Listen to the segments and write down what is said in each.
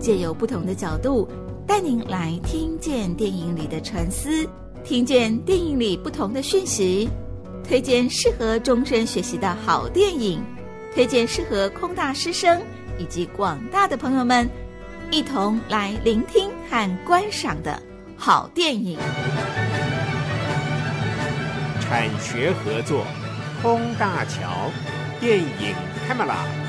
借由不同的角度，带您来听见电影里的沉思，听见电影里不同的讯息，推荐适合终身学习的好电影，推荐适合空大师生以及广大的朋友们一同来聆听和观赏的好电影。产学合作，空大桥，电影开麦拉。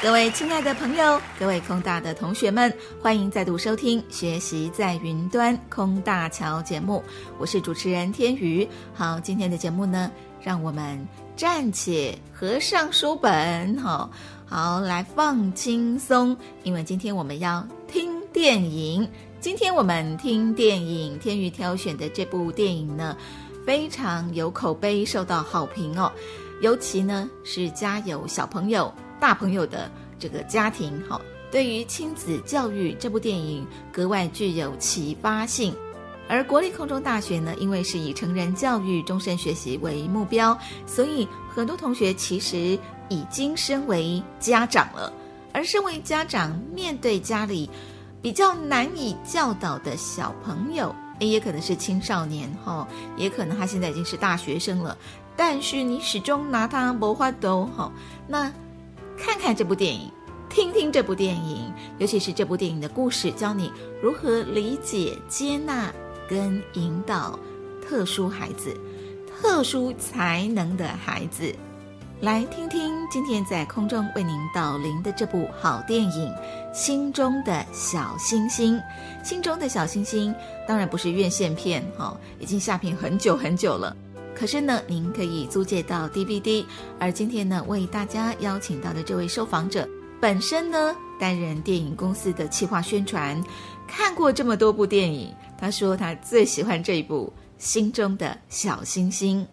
各位亲爱的朋友，各位空大的同学们，欢迎再度收听《学习在云端空大桥》节目，我是主持人天宇。好，今天的节目呢，让我们暂且合上书本，好。好，来放轻松，因为今天我们要听电影。今天我们听电影，天宇挑选的这部电影呢，非常有口碑，受到好评哦。尤其呢是家有小朋友、大朋友的这个家庭，哈，对于亲子教育这部电影格外具有启发性。而国立空中大学呢，因为是以成人教育、终身学习为目标，所以很多同学其实。已经身为家长了，而身为家长，面对家里比较难以教导的小朋友，也可能是青少年哈，也可能他现在已经是大学生了，但是你始终拿他没法度哈。那看看这部电影，听听这部电影，尤其是这部电影的故事，教你如何理解、接纳跟引导特殊孩子、特殊才能的孩子。来听听今天在空中为您导聆的这部好电影《心中的小星星》。心中的小星星当然不是院线片，哈，已经下片很久很久了。可是呢，您可以租借到 DVD。而今天呢，为大家邀请到的这位受访者，本身呢担任电影公司的企划宣传，看过这么多部电影，他说他最喜欢这一部《心中的小星星》。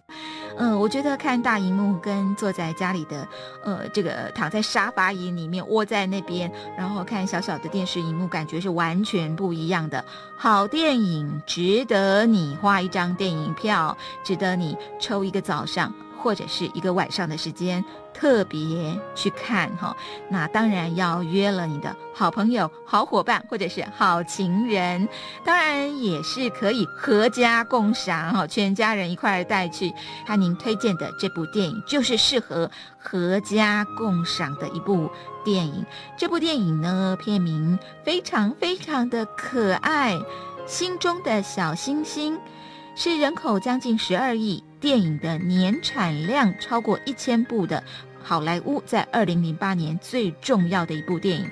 嗯，我觉得看大荧幕跟坐在家里的，呃，这个躺在沙发椅里面窝在那边，然后看小小的电视荧幕，感觉是完全不一样的。好电影值得你花一张电影票，值得你抽一个早上或者是一个晚上的时间。特别去看哈，那当然要约了你的好朋友、好伙伴或者是好情人，当然也是可以合家共赏哈，全家人一块儿带去。哈您推荐的这部电影就是适合合家共赏的一部电影。这部电影呢，片名非常非常的可爱，《心中的小星星》是人口将近十二亿。电影的年产量超过一千部的好莱坞，在二零零八年最重要的一部电影。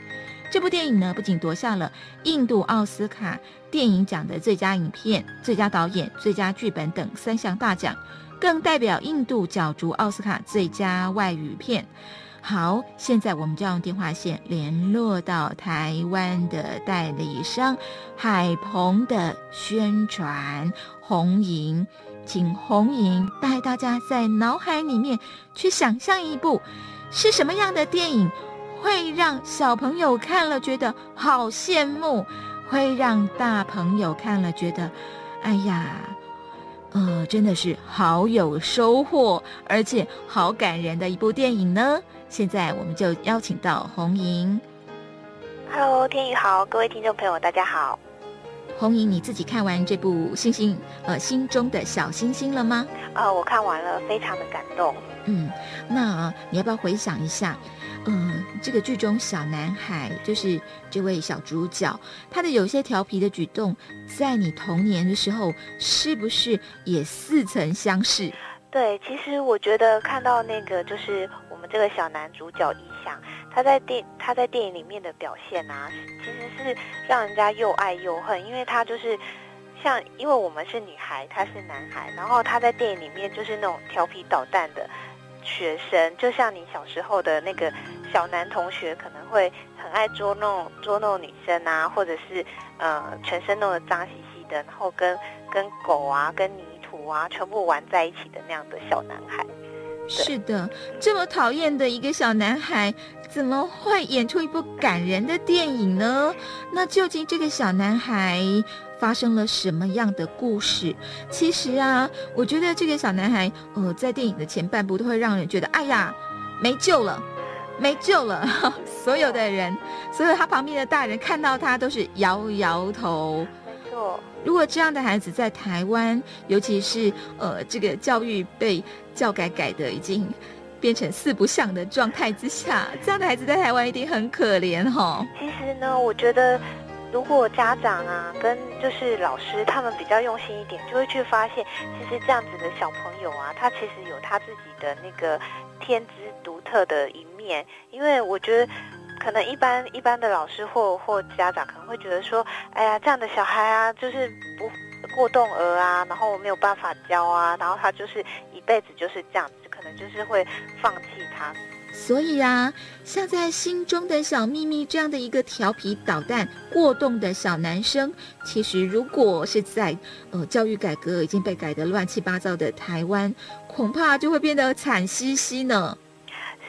这部电影呢，不仅夺下了印度奥斯卡电影奖的最佳影片、最佳导演、最佳剧本等三项大奖，更代表印度角逐奥斯卡最佳外语片。好，现在我们就用电话线联络到台湾的代理商海鹏的宣传红莹。请红莹带大家在脑海里面去想象一部是什么样的电影，会让小朋友看了觉得好羡慕，会让大朋友看了觉得，哎呀，呃，真的是好有收获，而且好感人的一部电影呢。现在我们就邀请到红莹。Hello，天宇好，各位听众朋友，大家好。红莹，你自己看完这部星星，呃，心中的小星星了吗？呃，我看完了，非常的感动。嗯，那你要不要回想一下，嗯、呃，这个剧中小男孩就是这位小主角，他的有些调皮的举动，在你童年的时候是不是也似曾相识？对，其实我觉得看到那个就是我们这个小男主角一翔。他在电他在电影里面的表现啊，其实是让人家又爱又恨，因为他就是像，因为我们是女孩，他是男孩，然后他在电影里面就是那种调皮捣蛋的学生，就像你小时候的那个小男同学，可能会很爱捉弄捉弄女生啊，或者是呃全身弄得脏兮兮的，然后跟跟狗啊、跟泥土啊全部玩在一起的那样的小男孩。是的，这么讨厌的一个小男孩，怎么会演出一部感人的电影呢？那究竟这个小男孩发生了什么样的故事？其实啊，我觉得这个小男孩，呃，在电影的前半部都会让人觉得，哎呀，没救了，没救了。所有的人，所有他旁边的大人看到他都是摇摇头。如果这样的孩子在台湾，尤其是呃，这个教育被教改改的已经变成四不像的状态之下，这样的孩子在台湾一定很可怜哈、哦。其实呢，我觉得如果家长啊跟就是老师他们比较用心一点，就会去发现，其实这样子的小朋友啊，他其实有他自己的那个天资独特的一面，因为我觉得。可能一般一般的老师或或家长可能会觉得说，哎呀，这样的小孩啊，就是不过动儿啊，然后我没有办法教啊，然后他就是一辈子就是这样子，可能就是会放弃他。所以啊，像在心中的小秘密这样的一个调皮捣蛋、过动的小男生，其实如果是在呃教育改革已经被改得乱七八糟的台湾，恐怕就会变得惨兮兮呢。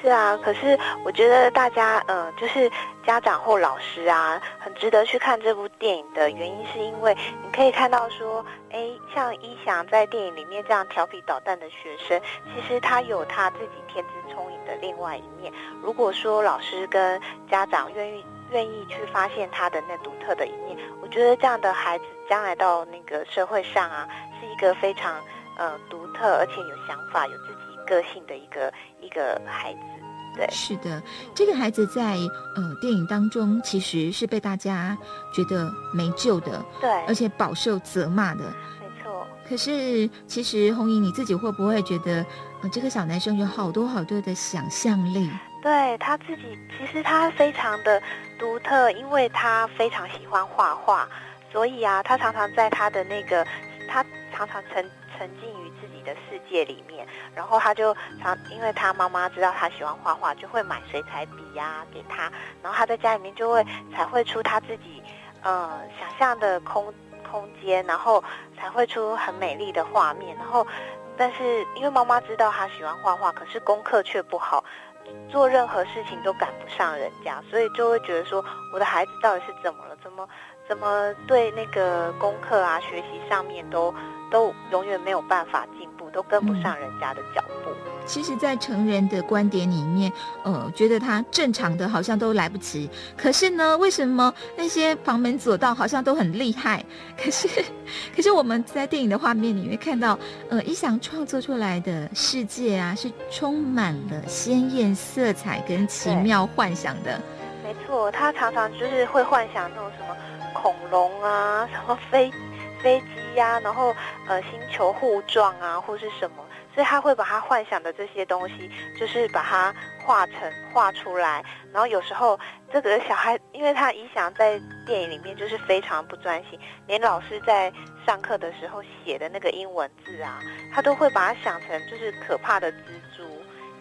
是啊，可是我觉得大家，嗯、呃，就是家长或老师啊，很值得去看这部电影的原因，是因为你可以看到说，哎，像一翔在电影里面这样调皮捣蛋的学生，其实他有他自己天资聪颖的另外一面。如果说老师跟家长愿意愿意去发现他的那独特的一面，我觉得这样的孩子将来到那个社会上啊，是一个非常呃独特而且有想法、有自个性的一个一个孩子。对，是的，这个孩子在呃电影当中其实是被大家觉得没救的，对，而且饱受责骂的，没错。可是其实红莹你自己会不会觉得，呃，这个小男生有好多好多的想象力？对，他自己，其实他非常的独特，因为他非常喜欢画画，所以啊，他常常在他的那个，他常常沉沉浸于的世界里面。然后他就常，因为他妈妈知道他喜欢画画，就会买水彩笔呀、给他。然后他在家里面就会彩绘出他自己，呃，想象的空空间，然后彩绘出很美丽的画面。然后，但是因为妈妈知道他喜欢画画，可是功课却不好，做任何事情都赶不上人家，所以就会觉得说，我的孩子到底是怎么了？怎么怎么对那个功课啊、学习上面都都永远没有办法进？都跟不上人家的脚步。嗯，其实，在成人的观点里面，呃，觉得他正常的好像都来不及。可是呢，为什么那些旁门左道好像都很厉害？可是，可是我们在电影的画面里面看到，呃，一翔创作出来的世界啊，是充满了鲜艳色彩跟奇妙幻想的。没错，他常常就是会幻想那种什么恐龙啊，什么飞。飞机呀、啊，然后呃，星球互撞啊，或是什么，所以他会把他幻想的这些东西，就是把它画成画出来。然后有时候这个小孩，因为他一想在电影里面就是非常不专心，连老师在上课的时候写的那个英文字啊，他都会把它想成就是可怕的蜘蛛，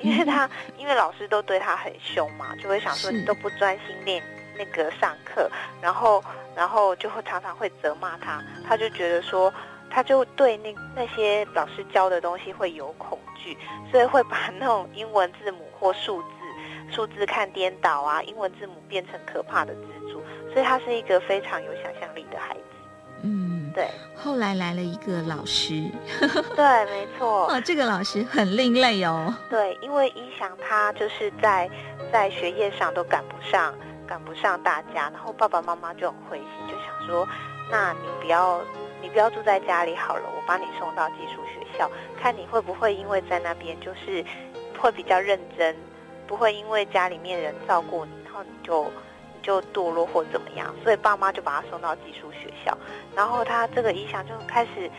因为他因为老师都对他很凶嘛，就会想说你都不专心练那个上课，然后。然后就会常常会责骂他，他就觉得说，他就对那那些老师教的东西会有恐惧，所以会把那种英文字母或数字，数字看颠倒啊，英文字母变成可怕的蜘蛛，所以他是一个非常有想象力的孩子。嗯，对。后来来了一个老师，对，没错。哦，这个老师很另类哦。对，因为一翔他就是在在学业上都赶不上。赶不上大家，然后爸爸妈妈就很灰心，就想说：“那你不要，你不要住在家里好了，我把你送到寄宿学校，看你会不会因为在那边就是会比较认真，不会因为家里面人照顾你，然后你就你就堕落或怎么样。”所以爸妈就把他送到寄宿学校，然后他这个一翔就开始。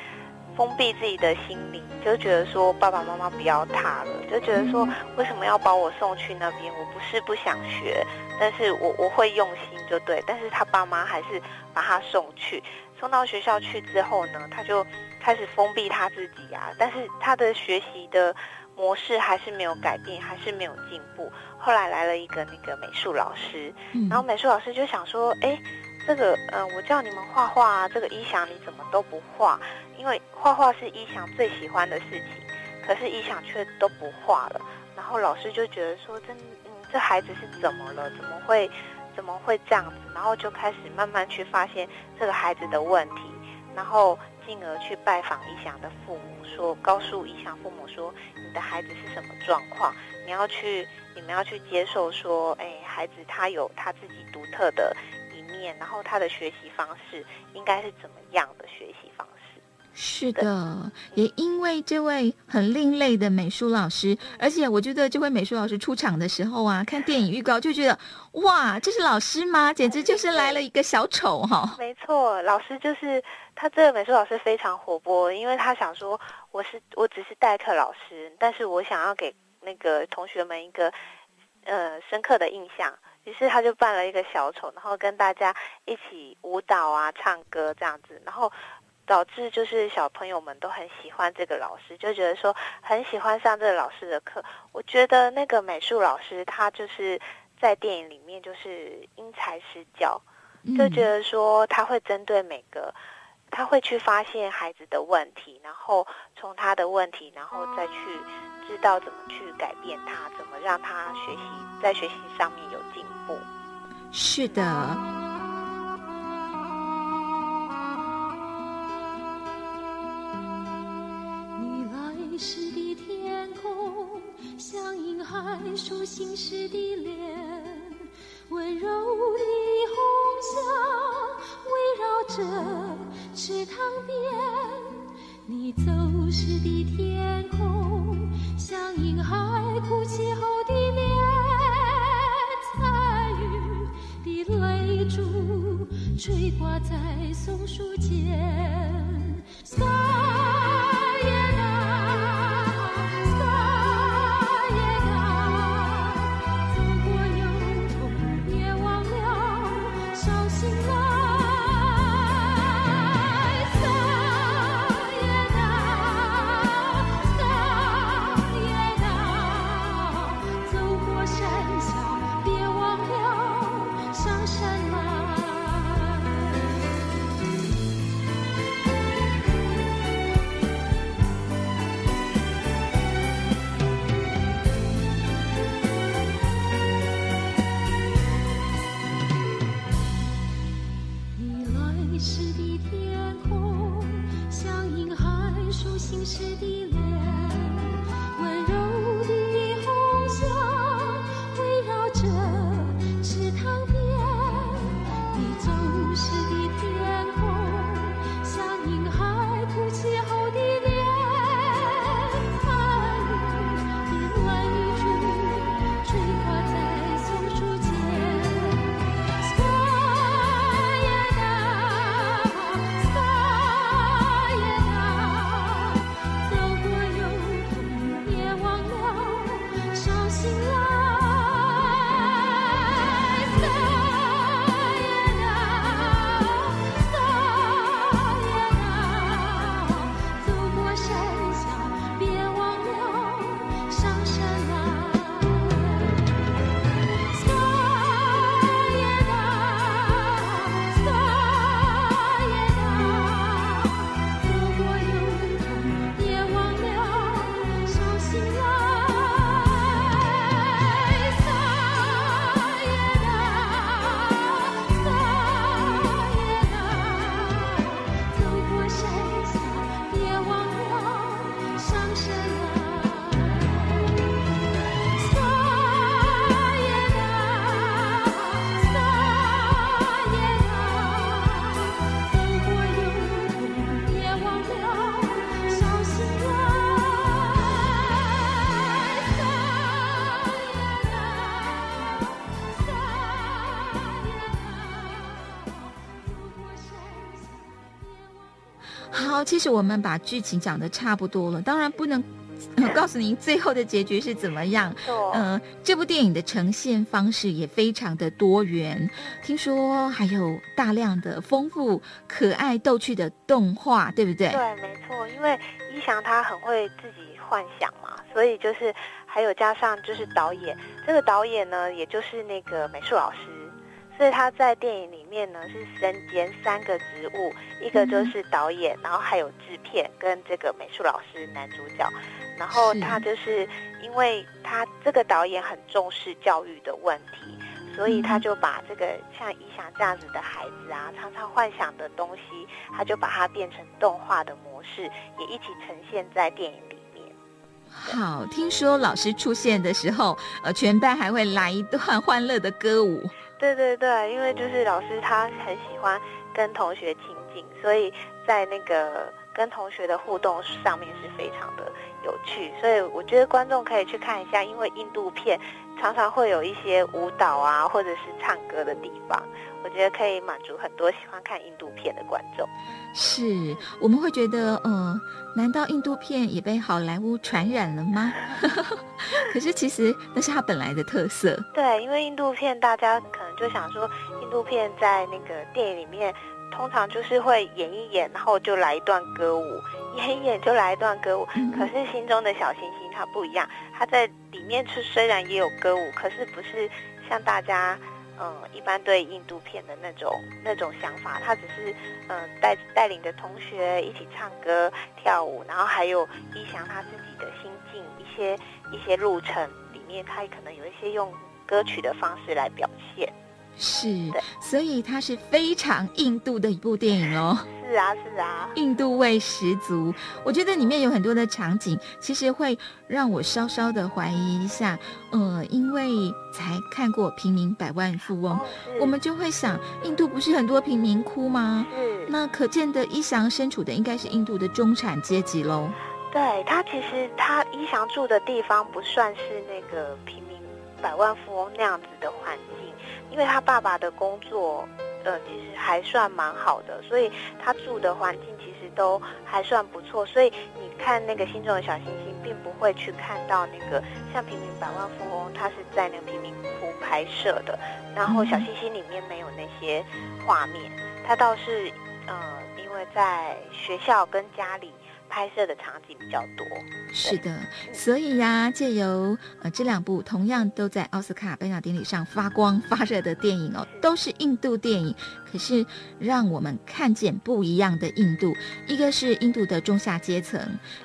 封闭自己的心灵，就觉得说爸爸妈妈不要他了，就觉得说为什么要把我送去那边？我不是不想学，但是我我会用心就对。但是他爸妈还是把他送去，送到学校去之后呢，他就开始封闭他自己啊。但是他的学习的模式还是没有改变，还是没有进步。后来来了一个那个美术老师，然后美术老师就想说，哎，这个嗯、呃，我叫你们画画啊，这个一翔你怎么都不画？因为画画是一翔最喜欢的事情，可是一翔却都不画了。然后老师就觉得说，真，嗯，这孩子是怎么了？怎么会，怎么会这样子？然后就开始慢慢去发现这个孩子的问题，然后进而去拜访一翔的父母，说，告诉一翔父母说，你的孩子是什么状况？你要去，你们要去接受说，哎，孩子他有他自己独特的一面。然后他的学习方式应该是怎么样的学习方式？是的，也因为这位很另类的美术老师，而且我觉得这位美术老师出场的时候啊，看电影预告就觉得哇，这是老师吗？简直就是来了一个小丑哈、没错，老师就是他。这个美术老师非常活泼，因为他想说，我是我只是代课老师，但是我想要给那个同学们一个呃深刻的印象。于是他就扮了一个小丑，然后跟大家一起舞蹈啊、唱歌这样子，然后导致就是小朋友们都很喜欢这个老师，就觉得说很喜欢上这个老师的课。我觉得那个美术老师他就是在电影里面就是因材施教，就觉得说他会针对每个，他会去发现孩子的问题，然后从他的问题，然后再去知道怎么去改变他，怎么让他学习在学习上面有进步。是的。孩梳醒时的脸，温柔的红霞围绕着池塘边。你走时的天空，像婴孩哭泣后的脸。彩云的泪珠垂挂在松树间。其实我们把剧情讲的差不多了，当然不能、呃、告诉您最后的结局是怎么样。嗯、呃，这部电影的呈现方式也非常的多元，听说还有大量的丰富、可爱、逗趣的动画，对不对？对，没错。因为一翔他很会自己幻想嘛，所以就是还有加上就是导演，这个导演呢，也就是那个美术老师。所以他在电影里面呢是身兼三个职务，一个就是导演，然后还有制片跟这个美术老师男主角。然后他就是因为他这个导演很重视教育的问题，所以他就把这个像一翔这样子的孩子啊，常常幻想的东西，他就把它变成动画的模式，也一起呈现在电影里面。好，听说老师出现的时候，呃，全班还会来一段欢乐的歌舞。对对对，因为就是老师他很喜欢跟同学亲近，所以在那个跟同学的互动上面是非常的有趣，所以我觉得观众可以去看一下，因为印度片常常会有一些舞蹈啊，或者是唱歌的地方，我觉得可以满足很多喜欢看印度片的观众。是，我们会觉得，呃，难道印度片也被好莱坞传染了吗？可是其实那是它本来的特色。对，因为印度片大家可能就想说，印度片在那个电影里面。通常就是会演一演，然后就来一段歌舞，演一演就来一段歌舞。可是心中的小星星它不一样，它在里面是虽然也有歌舞，可是不是像大家嗯一般对印度片的那种那种想法，它只是嗯带带领着同学一起唱歌跳舞，然后还有一翔他自己的心境，一些一些路程里面，他可能有一些用歌曲的方式来表现。是，所以它是非常印度的一部电影哦。是啊，是啊，印度味十足。我觉得里面有很多的场景，其实会让我稍稍的怀疑一下。呃，因为才看过《平民百万富翁》，哦，我们就会想，印度不是很多贫民窟吗？是。那可见的一翔身处的应该是印度的中产阶级喽。对，他其实他一翔住的地方不算是那个平民百万富翁那样子的环境。因为他爸爸的工作，呃，其实还算蛮好的，所以他住的环境其实都还算不错。所以你看那个心中的小星星，并不会去看到那个像《平民百万富翁》，他是在那个贫民窟拍摄的，然后小星星里面没有那些画面，他倒是，呃，因为在学校跟家里。拍摄的场景比较多，是的，所以呀、借由呃这两部同样都在奥斯卡颁奖典礼上发光发热的电影哦，都是印度电影，可是让我们看见不一样的印度，一个是印度的中下阶层，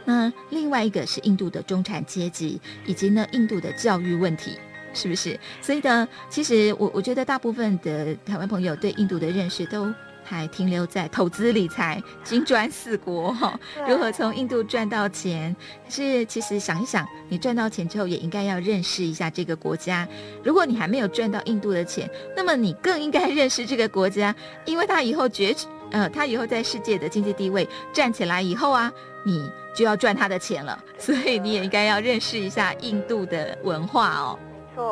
那另外一个是印度的中产阶级，以及呢印度的教育问题，是不是？所以呢，其实我我觉得大部分的台湾朋友对印度的认识都。还停留在投资理财、金砖四国哈，如何从印度赚到钱？可是其实想一想，你赚到钱之后，也应该要认识一下这个国家。如果你还没有赚到印度的钱，那么你更应该 认识这个国家，因为他以后崛起，呃，他以后在世界的经济地位站起来以后啊，你就要赚他的钱了。所以你也应该要认识一下印度的文化哦。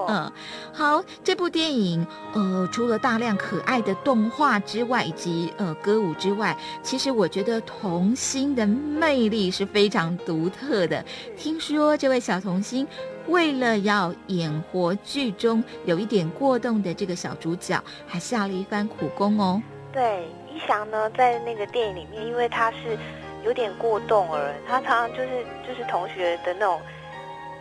嗯，好，这部电影，呃，除了大量可爱的动画之外，以及呃歌舞之外，其实我觉得童星的魅力是非常独特的。听说这位小童星为了要演活剧中有一点过动的这个小主角，还下了一番苦功哦。对，一翔呢，在那个电影里面，因为他是有点过动儿，他常常就是就是同学的那种。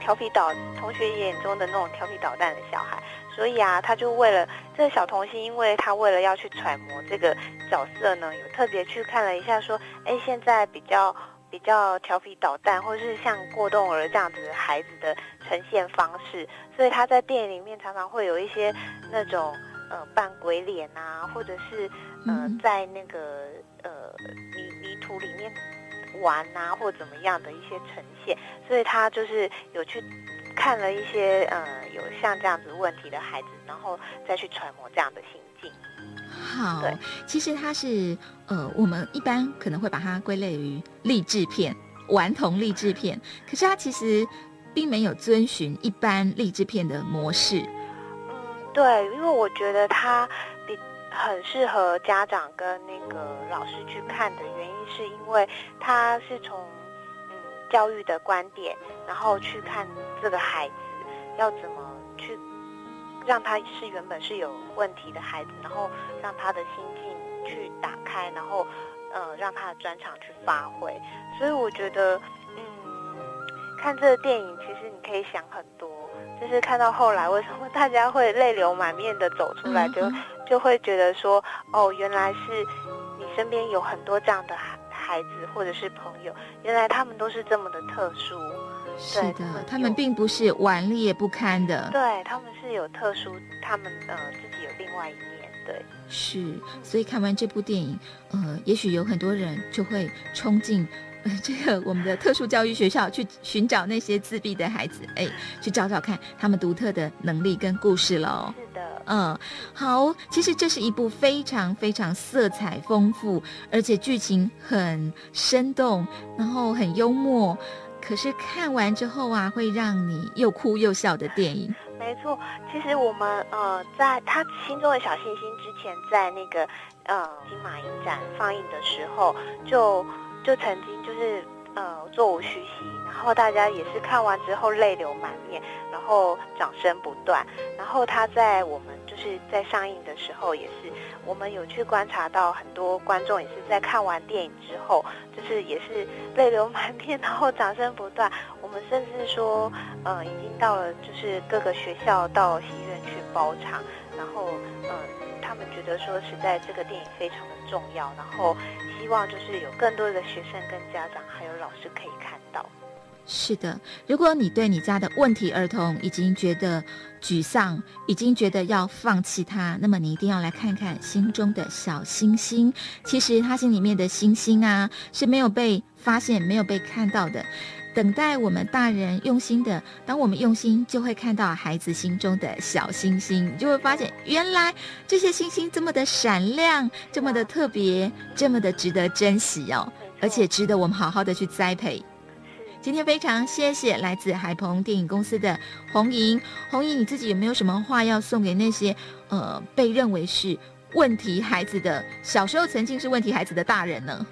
调皮捣同学眼中的那种调皮捣蛋的小孩，所以啊，他就为了这个小童星，因为他为了要去揣摩这个角色呢，有特别去看了一下，说，哎，现在比较比较调皮捣蛋，或者是像过动儿这样子的孩子的呈现方式，所以他在电影里面常常会有一些那种呃扮鬼脸啊，或者是呃在那个呃泥泥土里面。玩啊，或怎么样的一些呈现，所以他就是有去看了一些呃有像这样子问题的孩子，然后再去揣摩这样的心境。好，对，其实他是呃我们一般可能会把它归类于励志片、顽童励志片，可是他其实并没有遵循一般励志片的模式。嗯，对，因为我觉得他比。很适合家长跟那个老师去看的原因，是因为他是从嗯教育的观点，然后去看这个孩子要怎么去让他是原本是有问题的孩子，然后让他的心境去打开，然后呃让他的专长去发挥。所以我觉得嗯看这个电影，其实你可以想很多，就是看到后来为什么大家会泪流满面的走出来，就。就会觉得说，哦，原来是你身边有很多这样的孩孩子或者是朋友，原来他们都是这么的特殊。是的，他们并不是顽劣不堪的，对，他们是有特殊，他们呃自己有另外一面，对，是，所以看完这部电影，呃，也许有很多人就会冲进。这个我们的特殊教育学校去寻找那些自闭的孩子，哎，去找找看他们独特的能力跟故事喽。是的，嗯，好，其实这是一部非常非常色彩丰富，而且剧情很生动，然后很幽默，可是看完之后啊，会让你又哭又笑的电影。没错，其实我们呃，在他心中的小星星之前，在那个呃金马影展放映的时候就。就曾经就是呃座无虚席，然后大家也是看完之后泪流满面，然后掌声不断。然后他在我们就是在上映的时候，也是我们有去观察到很多观众也是在看完电影之后，就是也是泪流满面，然后掌声不断。我们甚至说，呃，已经到了就是各个学校到戏院去包场，然后嗯。呃们觉得说，实在这个电影非常的重要，然后希望就是有更多的学生跟家长还有老师可以看到。是的，如果你对你家的问题儿童已经觉得沮丧，已经觉得要放弃他，那么你一定要来看看心中的小星星。其实他心里面的星星啊，是没有被发现、没有被看到的。等待我们大人用心的，当我们用心，就会看到孩子心中的小星星，你就会发现原来这些星星这么的闪亮，这么的特别，这么的值得珍惜哦，而且值得我们好好的去栽培。今天非常谢谢来自海鹏电影公司的红莹，红莹你自己有没有什么话要送给那些呃被认为是问题孩子的小时候曾经是问题孩子的大人呢？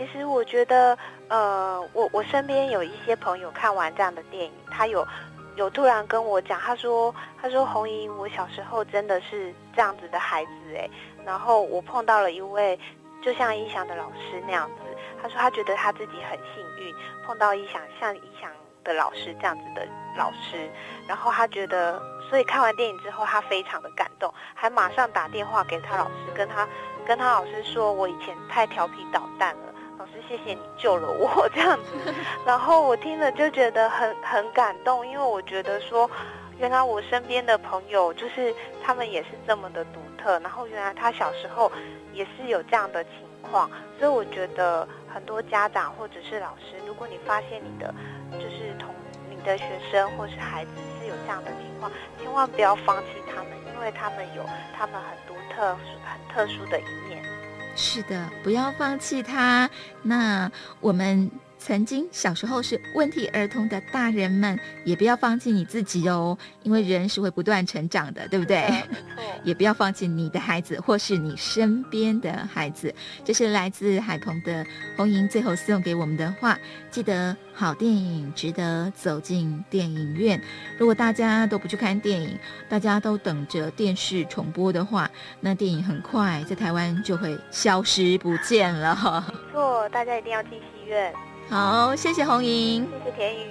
其实我觉得。呃，我我身边有一些朋友看完这样的电影，他有有突然跟我讲，他说他说红莹，我小时候真的是这样子的孩子哎，然后我碰到了一位就像一翔的老师那样子，他说他觉得他自己很幸运碰到一翔像一翔的老师这样子的老师，然后他觉得，所以看完电影之后他非常的感动，还马上打电话给他老师，跟他跟他老师说，我以前太调皮捣蛋了。谢谢你救了我这样子，然后我听了就觉得很很感动，因为我觉得说，原来我身边的朋友就是他们也是这么的独特，然后原来他小时候也是有这样的情况，所以我觉得很多家长或者是老师，如果你发现你的就是同你的学生或是孩子是有这样的情况，千万不要放弃他们，因为他们有他们很独特、很特殊的一面。是的，不要放弃它。那我们。曾经小时候是问题儿童的大人们，也不要放弃你自己哦，因为人是会不断成长的，对不对？也不要放弃你的孩子，或是你身边的孩子。这是来自海鹏的红莹最后送给我们的话。记得好电影值得走进电影院。如果大家都不去看电影，大家都等着电视重播的话，那电影很快在台湾就会消失不见了。没错，大家一定要进戏院。好，谢谢红莹，谢谢田雨。